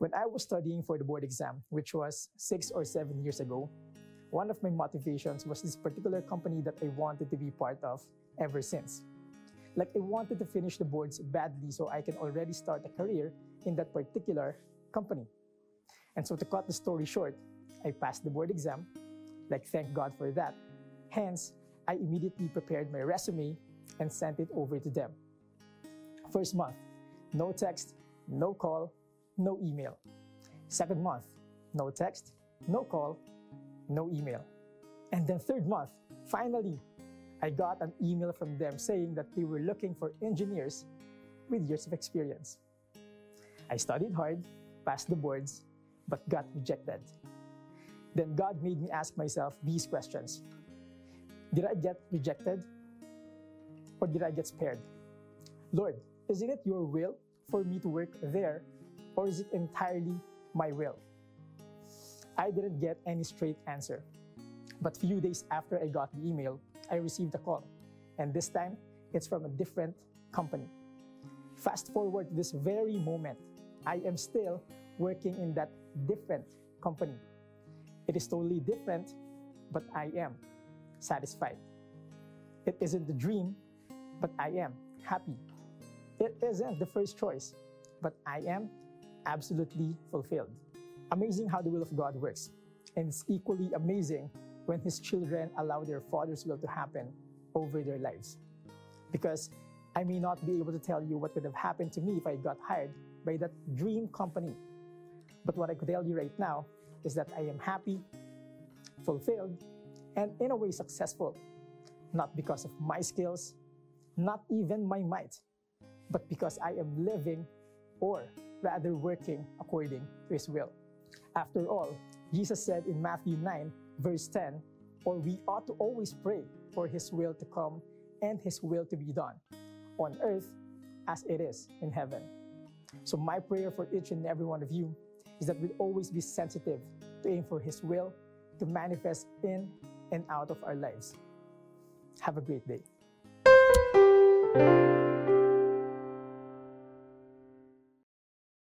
When I was studying for the board exam, which was six or seven years ago, one of my motivations was this particular company that I wanted to be part of ever since. Like, I wanted to finish the boards badly so I can already start a career in that particular company. And so, to cut the story short, I passed the board exam. Like, thank God for that. Hence, I immediately prepared my resume and sent it over to them. First month, no text, no call, no email. Second month, no text, no call, no email. And then third month, finally, I got an email from them saying that they were looking for engineers with years of experience. I studied hard, passed the boards, but got rejected. Then God made me ask myself these questions Did I get rejected? Or did I get spared? Lord, isn't it your will for me to work there or is it entirely my will? I didn't get any straight answer. But few days after I got the email, I received a call. And this time, it's from a different company. Fast forward to this very moment, I am still working in that different company. It is totally different, but I am satisfied. It isn't the dream, but I am happy. It isn't the first choice, but I am absolutely fulfilled. Amazing how the will of God works. And it's equally amazing when His children allow their Father's will to happen over their lives. Because I may not be able to tell you what would have happened to me if I got hired by that dream company. But what I could tell you right now is that I am happy, fulfilled, and in a way successful. Not because of my skills, not even my might, but because I am living or rather working according to his will. After all, Jesus said in Matthew 9, verse 10, or we ought to always pray for his will to come and his will to be done on earth as it is in heaven. So, my prayer for each and every one of you is that we'll always be sensitive to aim for his will to manifest in and out of our lives. Have a great day.